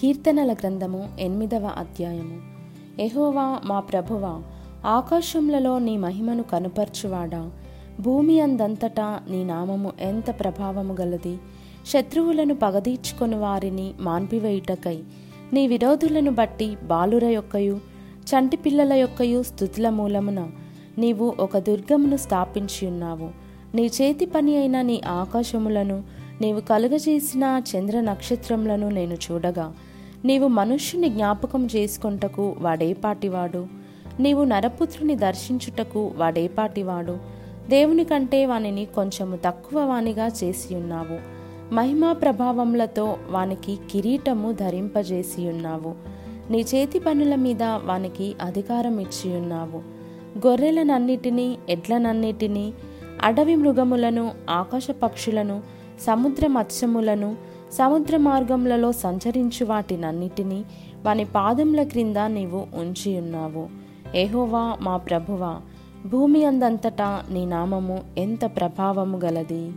కీర్తనల గ్రంథము ఎనిమిదవ అధ్యాయము. ఎహోవా మా ప్రభువా ఆకాశములలో నీ మహిమను కనుపర్చువాడా? భూమి అందంతటా నీ నామము ఎంత ప్రభావము గలది? శత్రువులను పగదీర్చుకొని వారిని మాన్పివేయుటకై నీ విరోధులను బట్టి బాలుర యొక్కయు చంటి పిల్లల యొక్కయు స్థుతుల మూలమున నీవు ఒక దుర్గమును స్థాపించి ఉన్నావు నీ చేతి పని అయిన నీ ఆకాశములను నీవు కలుగజేసిన చంద్ర నక్షత్రములను నేను చూడగా నీవు మనుష్యుని జ్ఞాపకం చేసుకొంటకు వాడేపాటివాడు నీవు నరపుత్రుని దర్శించుటకు వాడేపాటివాడు దేవుని కంటే వానిని కొంచెము తక్కువ వానిగా చేసి ఉన్నావు. మహిమా ప్రభావములతో వానికి కిరీటము ధరింపజేసి ఉన్నావు. నీ చేతి పనుల మీద వానికి అధికారం ఇచ్చి ఉన్నావు. గొర్రెలనన్నిటినీ ఎడ్లనన్నిటినీ అడవి మృగములను ఆకాశ పక్షులను సముద్ర మత్స్యములను సముద్ర మార్గములలో సంచరించు వాటినన్నిటినీ వాని పాదముల క్రింద నీవు ఉంచి ఉన్నావు. ఏహోవా మా ప్రభువా భూమి అందంతటా నీ నామము ఎంత ప్రభావము గలది?